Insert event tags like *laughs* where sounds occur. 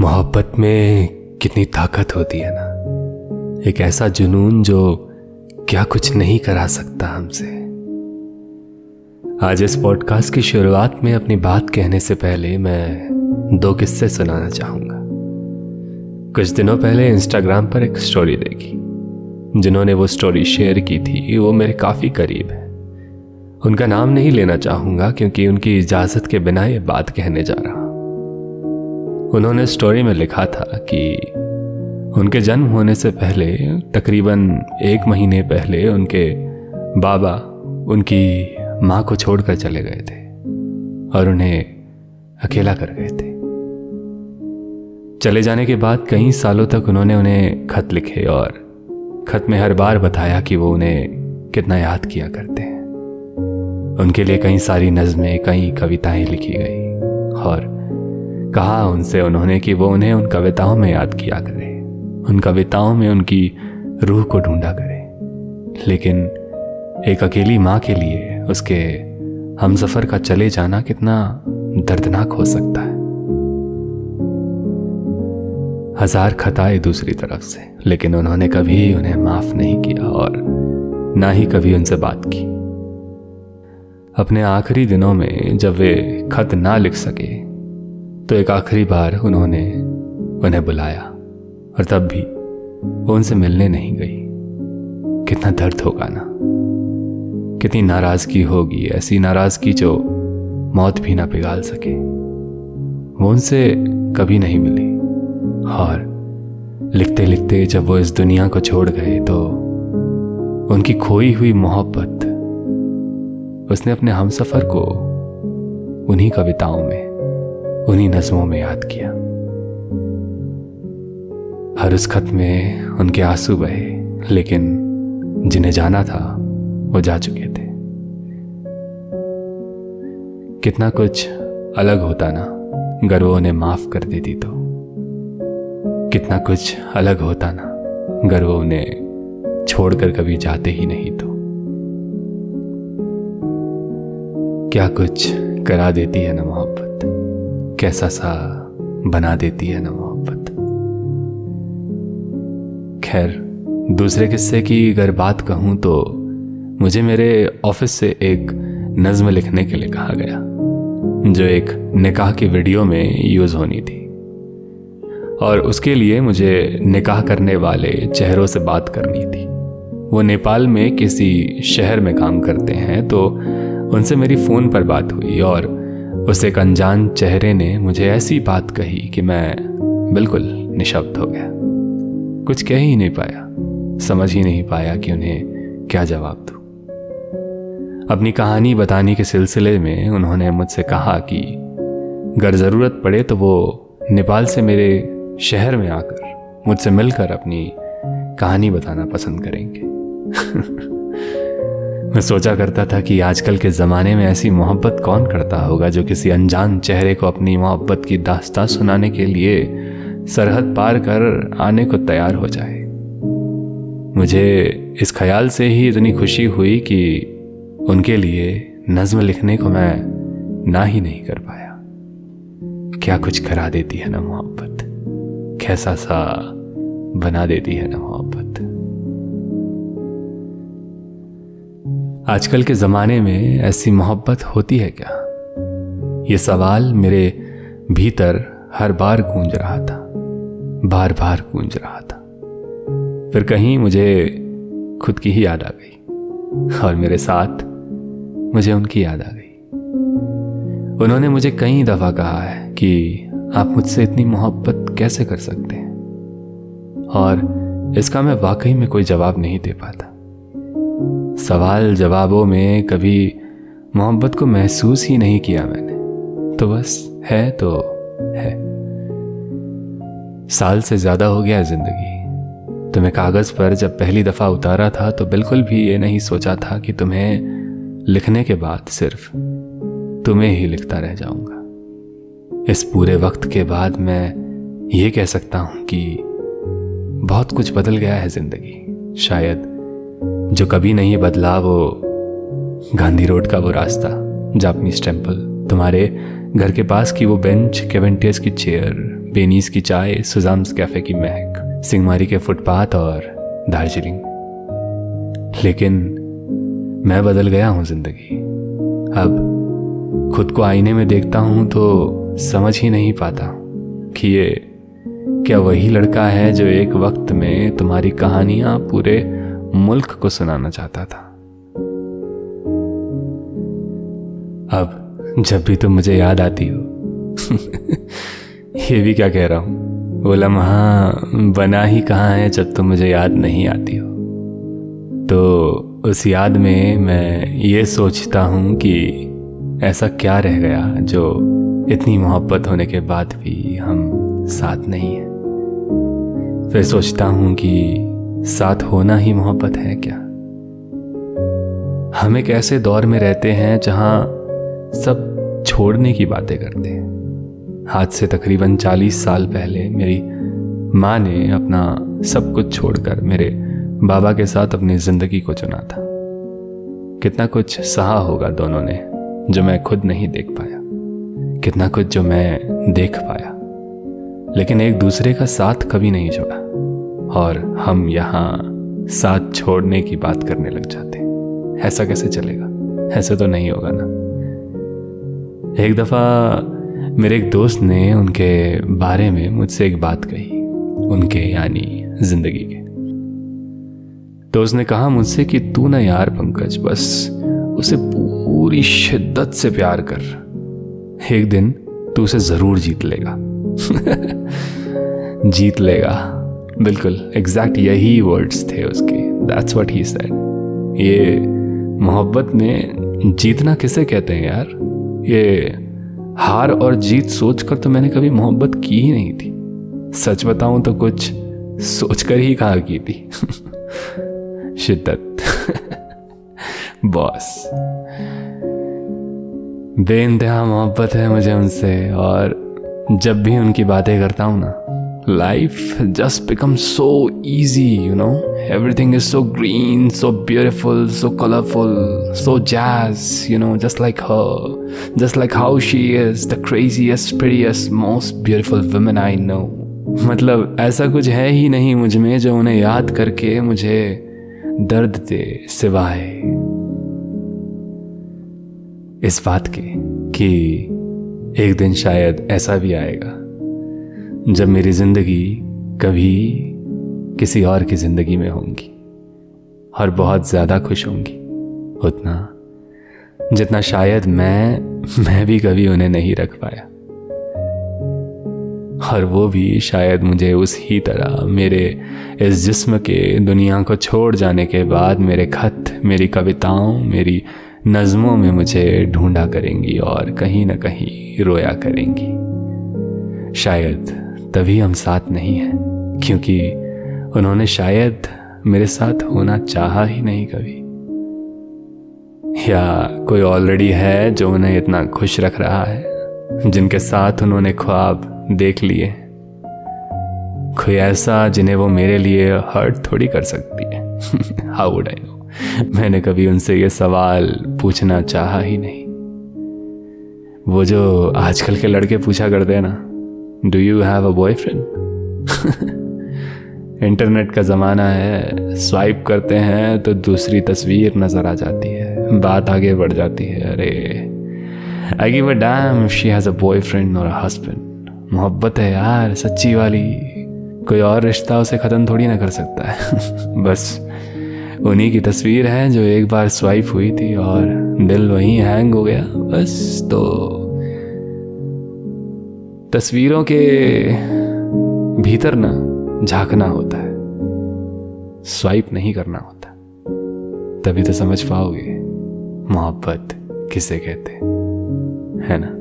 मोहब्बत में कितनी ताकत होती है ना। एक ऐसा जुनून जो क्या कुछ नहीं करा सकता हमसे। आज इस पॉडकास्ट की शुरुआत में अपनी बात कहने से पहले मैं दो किस्से सुनाना चाहूँगा। कुछ दिनों पहले इंस्टाग्राम पर एक स्टोरी देखी। जिन्होंने वो स्टोरी शेयर की थी, वो मेरे काफ़ी करीब है। उनका नाम नहीं लेना चाहूँगा क्योंकि उनकी इजाज़त के बिना ये बात कहने जा रहा। उन्होंने स्टोरी में लिखा था कि उनके जन्म होने से पहले, तकरीबन एक महीने पहले उनके बाबा उनकी माँ को छोड़कर चले गए थे और उन्हें अकेला कर गए थे। चले जाने के बाद कई सालों तक उन्होंने उन्हें खत लिखे और खत में हर बार बताया कि वो उन्हें कितना याद किया करते हैं। उनके लिए कई सारी नज़में, कई कविताएँ लिखी गई और कहा उनसे उन्होंने कि वो उन्हें उन कविताओं में याद किया करे। उन कविताओं में उनकी रूह को ढूंढा करे। लेकिन एक अकेली माँ के लिए उसके हम सफ़र का चले जाना कितना दर्दनाक हो सकता है। हज़ार खताए दूसरी तरफ़ से, लेकिन उन्होंने कभी उन्हें माफ़ नहीं किया और ना ही कभी उनसे बात की। अपने आखिरी दिनों में जब वे खत ना लिख सके तो एक आखिरी बार उन्होंने उन्हें बुलाया और तब भी वो उनसे मिलने नहीं गई। कितना दर्द होगा ना। कितनी नाराज़गी होगी, ऐसी नाराज़गी जो मौत भी ना पिघाल सके। वो उनसे कभी नहीं मिली। और लिखते लिखते जब वो इस दुनिया को छोड़ गए तो उनकी खोई हुई मोहब्बत, उसने अपने हमसफर को उन्हीं कविताओं में, उन्हीं नज़मों में याद किया। हर उस खत में उनके आँसू बहे, लेकिन जिन्हें जाना था, वो जा चुके थे। कितना कुछ अलग होता ना, अगर वो उन्हें माफ़ कर देती तो। कितना कुछ अलग होता ना अगर वो उन्हें छोड़कर कभी जाते ही नहीं तो। क्या कुछ करा देती है ना मोहब्बत? कैसा सा बना देती है ना मोहब्बत? खैर, दूसरे किस्से की अगर बात कहूँ तो मुझे मेरे ऑफ़िस से एक नज्म लिखने के लिए कहा गया, जो एक निकाह की वीडियो में यूज़ होनी थी। और उसके लिए मुझे निकाह करने वाले चेहरों से बात करनी थी। वो नेपाल में किसी शहर में काम करते हैं तो उनसे मेरी फ़ोन पर बात हुई और उस एक अनजान चेहरे ने मुझे ऐसी बात कही कि मैं बिल्कुल निशब्द हो गया। कुछ कह ही नहीं पाया, समझ ही नहीं पाया कि उन्हें क्या जवाब दूँ। अपनी कहानी बताने के सिलसिले में उन्होंने मुझसे कहा कि, अगर ज़रूरत पड़े तो वो नेपाल से मेरे शहर में आकर मुझसे मिलकर अपनी कहानी बताना पसंद करेंगे। *laughs* मैं सोचा करता था कि आजकल के ज़माने में ऐसी मोहब्बत कौन करता होगा जो किसी अनजान चेहरे को अपनी मोहब्बत की दास्ता सुनाने के लिए सरहद पार कर आने को तैयार हो जाए। मुझे इस ख्याल से ही इतनी खुशी हुई कि उनके लिए नज्म लिखने को मैं ना ही नहीं कर पाया। क्या कुछ करा देती है ना मोहब्बत? कैसा सा बना देती है ना मोहब्बत। आजकल के ज़माने में ऐसी मोहब्बत होती है क्या? ये सवाल मेरे भीतर हर बार गूंज रहा था बार बार गूंज रहा था। फिर कहीं मुझे खुद की ही याद आ गई और मेरे साथ मुझे उनकी याद आ गई। उन्होंने मुझे कई दफ़ा कहा है कि आप मुझसे इतनी मोहब्बत कैसे कर सकते हैं? और इसका मैं वाकई में कोई जवाब नहीं दे पाता। सवाल जवाबों में कभी मोहब्बत को महसूस ही नहीं किया मैंने। तो बस है तो है। साल से ज़्यादा हो गया ज़िंदगी। तुम्हें कागज़ पर जब पहली दफ़ा उतारा था तो बिल्कुल भी ये नहीं सोचा था कि तुम्हें लिखने के बाद सिर्फ़ तुम्हें ही लिखता रह जाऊँगा। इस पूरे वक्त के बाद मैं ये कह सकता हूँ कि बहुत कुछ बदल गया है ज़िंदगी। शायद जो कभी नहीं बदला वो गांधी रोड का वो रास्ता, जापनीज टेंपल तुम्हारे घर के पास की वो बेंच केवेंटियस की चेयर बेनीस की चाय, सुजाम्स कैफ़े की महक, सिंगमारी के फुटपाथ और दार्जिलिंग। लेकिन मैं बदल गया हूँ ज़िंदगी। अब खुद को आईने में देखता हूँ तो समझ ही नहीं पाता कि ये क्या वही लड़का है जो एक वक्त में तुम्हारी कहानियाँ पूरे मुल्क को सुनाना चाहता था। अब जब भी तुम मुझे याद आती हो, *laughs* ये भी क्या कह रहा हूँ? वो लम्हा बना ही कहाँ है जब तुम मुझे याद नहीं आती हो? तो उस याद में मैं ये सोचता हूँ कि ऐसा क्या रह गया जो इतनी मोहब्बत होने के बाद भी हम साथ नहीं हैं। फिर सोचता हूँ कि साथ होना ही मोहब्बत है क्या? हम एक ऐसे दौर में रहते हैं जहाँ सब छोड़ने की बातें करते हैं। आज से तकरीबन चालीस साल पहले मेरी माँ ने अपना सब कुछ छोड़कर मेरे बाबा के साथ अपनी ज़िंदगी को चुना था। कितना कुछ सहा होगा दोनों ने जो मैं खुद नहीं देख पाया। कितना कुछ जो मैं देख पाया, लेकिन एक दूसरे का साथ कभी नहीं छोड़ा और हम यहाँ साथ छोड़ने की बात करने लग जाते। ऐसा कैसे चलेगा? ऐसे तो नहीं होगा ना। एक दफ़ा मेरे एक दोस्त ने उनके बारे में मुझसे एक बात कही, उनके यानी ज़िंदगी के। तो उसने कहा, मुझसे कि तू ना यार पंकज, बस उसे पूरी शिद्दत से प्यार कर। एक दिन तू उसे ज़रूर जीत लेगा। *laughs* जीत लेगा। बिल्कुल एग्जैक्ट यही वर्ड्स थे उसके। दैट्स व्हाट ही सेड ये मोहब्बत में जीतना किसे कहते हैं यार? ये हार और जीत सोचकर तो मैंने कभी मोहब्बत की ही नहीं थी। सच बताऊँ तो कुछ सोचकर ही कहा की थी। *laughs* शिद्दत। *laughs* बॉस। बे इंतहा मोहब्बत है मुझे उनसे और जब भी उनकी बातें करता हूँ ना life just become so easy you know everything is so green so beautiful so colourful so jazz you know just like uh just like how she is the craziest prettiest most beautiful women I know मतलब ऐसा कुछ है ही नहीं मुझमें जो उन्हें याद करके मुझे दर्द दे, सिवाय इस बात के कि एक दिन शायद ऐसा भी आएगा, जब मेरी ज़िंदगी कभी किसी और की ज़िंदगी में होंगी और बहुत ज़्यादा खुश होंगी, उतना जितना शायद मैं मैं भी कभी उन्हें नहीं रख पाया। और वो भी शायद मुझे उस ही तरह मेरे इस जिस्म के दुनिया को छोड़ जाने के बाद मेरे खत, मेरी कविताओं, मेरी नज़मों में मुझे ढूंढा करेंगी और कहीं ना कहीं रोया करेंगी। शायद तभी हम साथ नहीं हैं, क्योंकि उन्होंने शायद मेरे साथ होना चाहा ही नहीं कभी। या कोई ऑलरेडी है जो उन्हें इतना खुश रख रहा है, जिनके साथ उन्होंने ख्वाब देख लिए? कोई ऐसा जिन्हें वो मेरे लिए हर्ट थोड़ी कर सकती है। हाउ वुड आई नो मैंने कभी उनसे ये सवाल पूछना चाहा ही नहीं। वो जो आजकल के लड़के पूछा करते हैं ना do you have a boyfriend internet का ज़माना है, स्वाइप करते हैं तो दूसरी तस्वीर नज़र आ जाती है, बात आगे बढ़ जाती है। अरे I give a damn she has a boyfriend और हस्बैंड मोहब्बत है यार, सच्ची वाली। कोई और रिश्ता उसे ख़त्म थोड़ी ना कर सकता है। *laughs* बस। उन्हीं की तस्वीर है जो एक बार स्वाइप हुई थी और दिल वहीं हैंग हो गया। बस तो तस्वीरों के भीतर ना झांकना होता है। स्वाइप नहीं करना होता। तभी तो समझ पाओगे, मोहब्बत किसे कहते हैं ना?